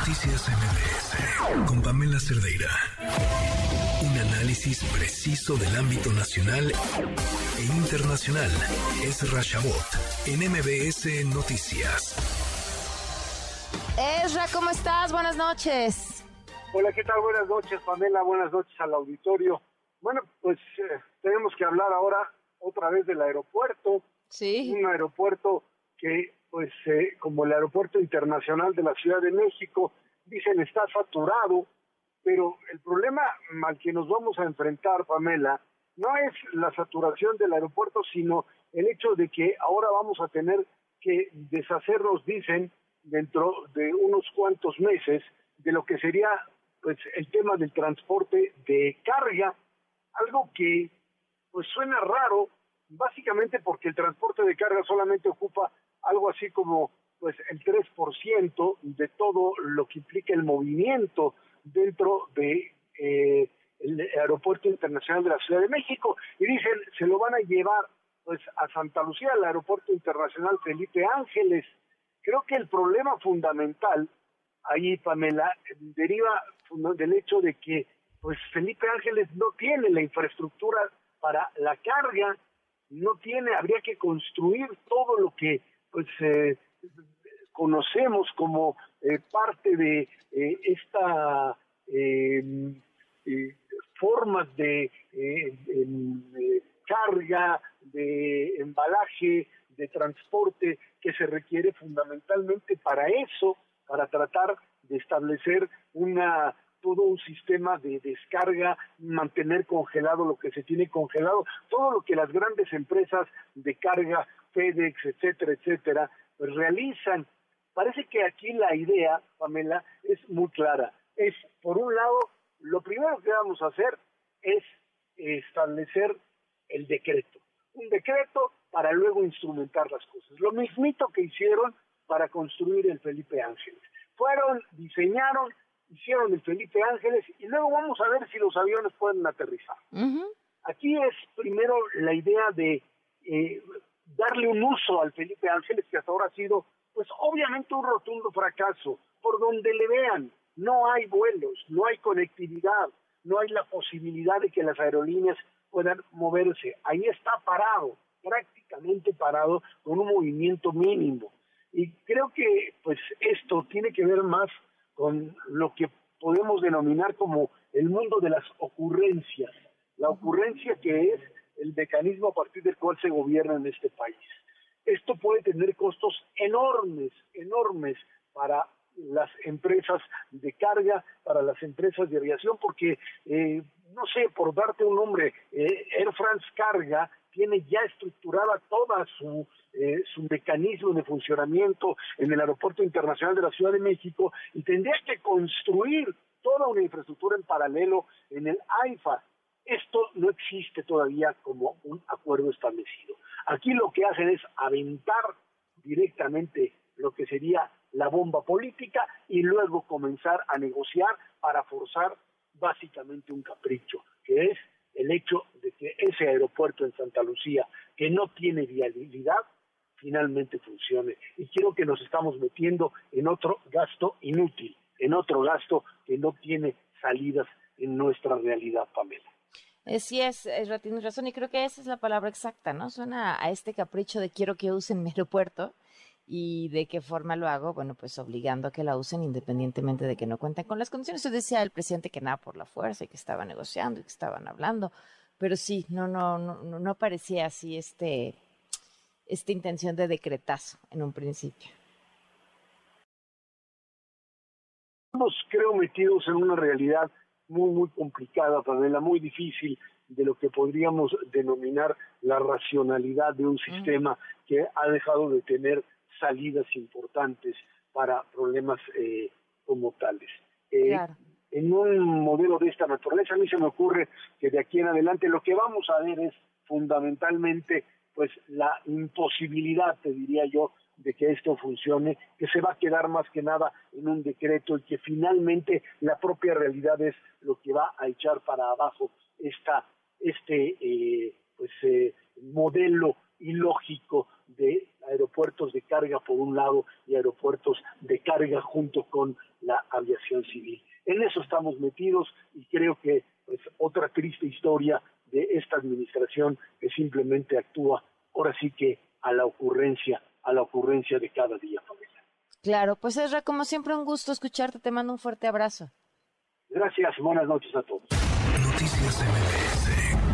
Noticias MBS con Pamela Cerdeira. Un análisis preciso del ámbito nacional e internacional. Es Rashabot en MBS Noticias. Ezra, ¿cómo estás? Buenas noches. Hola, ¿qué tal? Buenas noches, Pamela. Buenas noches al auditorio. Bueno, pues eh, tenemos que hablar ahora otra vez del aeropuerto. Sí. Un aeropuerto que pues eh, como el aeropuerto internacional de la Ciudad de México, dicen está saturado, pero el problema al que nos vamos a enfrentar, Pamela, no es la saturación del aeropuerto, sino el hecho de que ahora vamos a tener que deshacernos, dicen, dentro de unos cuantos meses, de lo que sería pues el tema del transporte de carga, algo que pues suena raro, básicamente porque el transporte de carga solamente ocupa algo así como pues el 3% de todo lo que implica el movimiento dentro de eh, el aeropuerto internacional de la Ciudad de México. Y dicen se lo van a llevar pues a Santa Lucía al aeropuerto internacional Felipe Ángeles. Creo que el problema fundamental ahí Pamela deriva del hecho de que pues Felipe Ángeles no tiene la infraestructura para la carga no tiene habría que construir todo lo que pues eh, conocemos como eh, parte de eh, esta formas de carga, de embalaje, de transporte que se requiere fundamentalmente para eso, para tratar de establecer una todo un sistema de descarga, mantener congelado lo que se tiene congelado, todo lo que las grandes empresas de carga FedEx, etcétera, etcétera, pues realizan. Parece que aquí la idea, Pamela, es muy clara. Es, por un lado, lo primero que vamos a hacer es establecer el decreto. Un decreto para luego instrumentar las cosas. Lo mismito que hicieron para construir el Felipe Ángeles. Fueron, diseñaron, hicieron el Felipe Ángeles y luego vamos a ver si los aviones pueden aterrizar. Aquí es primero la idea de eh, darle un uso al Felipe Ángeles que hasta ahora ha sido, pues obviamente un rotundo fracaso. Por donde le vean, no hay vuelos, no hay conectividad, no hay la posibilidad de que las aerolíneas puedan moverse. Ahí está parado, prácticamente parado, con un movimiento mínimo. Y creo que pues esto tiene que ver más con lo que podemos denominar como el mundo de las ocurrencias. La ocurrencia que es el mecanismo a partir del cual se gobierna en este país. Esto puede tener costos enormes, enormes para las empresas de carga, para las empresas de aviación, porque, eh, no sé, por darte un nombre, eh, Air France Carga tiene ya estructurada toda su, eh, su mecanismo de funcionamiento en el Aeropuerto Internacional de la Ciudad de México y tendría que construir toda una infraestructura en paralelo en el AIFA. Esto no existe todavía como un acuerdo establecido. Aquí lo que hacen es aventar directamente lo que sería la bomba política y luego comenzar a negociar para forzar básicamente un capricho, que es el hecho de que ese aeropuerto en Santa Lucía, que no tiene viabilidad, finalmente funcione. Y quiero que nos estamos metiendo en otro gasto inútil, en otro gasto que no tiene salidas en nuestra realidad, Pamela. Sí, es, tienes razón y creo que esa es la palabra exacta, ¿no? Suena a este capricho de quiero que usen mi aeropuerto y de qué forma lo hago, bueno, pues obligando a que la usen independientemente de que no cuenten con las condiciones. Eso decía el presidente que nada por la fuerza y que estaba negociando y que estaban hablando, pero sí, no, no, no, no parecía así este, esta intención de decretazo en un principio. Estamos, creo, metidos en una realidad muy, muy complicada, Pamela, muy difícil de lo que podríamos denominar la racionalidad de un sistema que ha dejado de tener salidas importantes para problemas eh, como tales. Eh, en un modelo de esta naturaleza, a mí se me ocurre que de aquí en adelante lo que vamos a ver es fundamentalmente pues la imposibilidad, te diría yo, de que esto funcione, que se va a quedar más que nada en un decreto y que finalmente la propia realidad es lo que va a echar para abajo esta, este eh, pues, eh, modelo ilógico de carga por un lado y aeropuertos de carga junto con la aviación civil. En eso estamos metidos y creo que pues, otra triste historia de esta administración que simplemente actúa ahora sí que a la ocurrencia, a la ocurrencia de cada día, familia. Claro, pues Ezra, como siempre un gusto escucharte, te mando un fuerte abrazo. Gracias, buenas noches a todos. Noticias MBS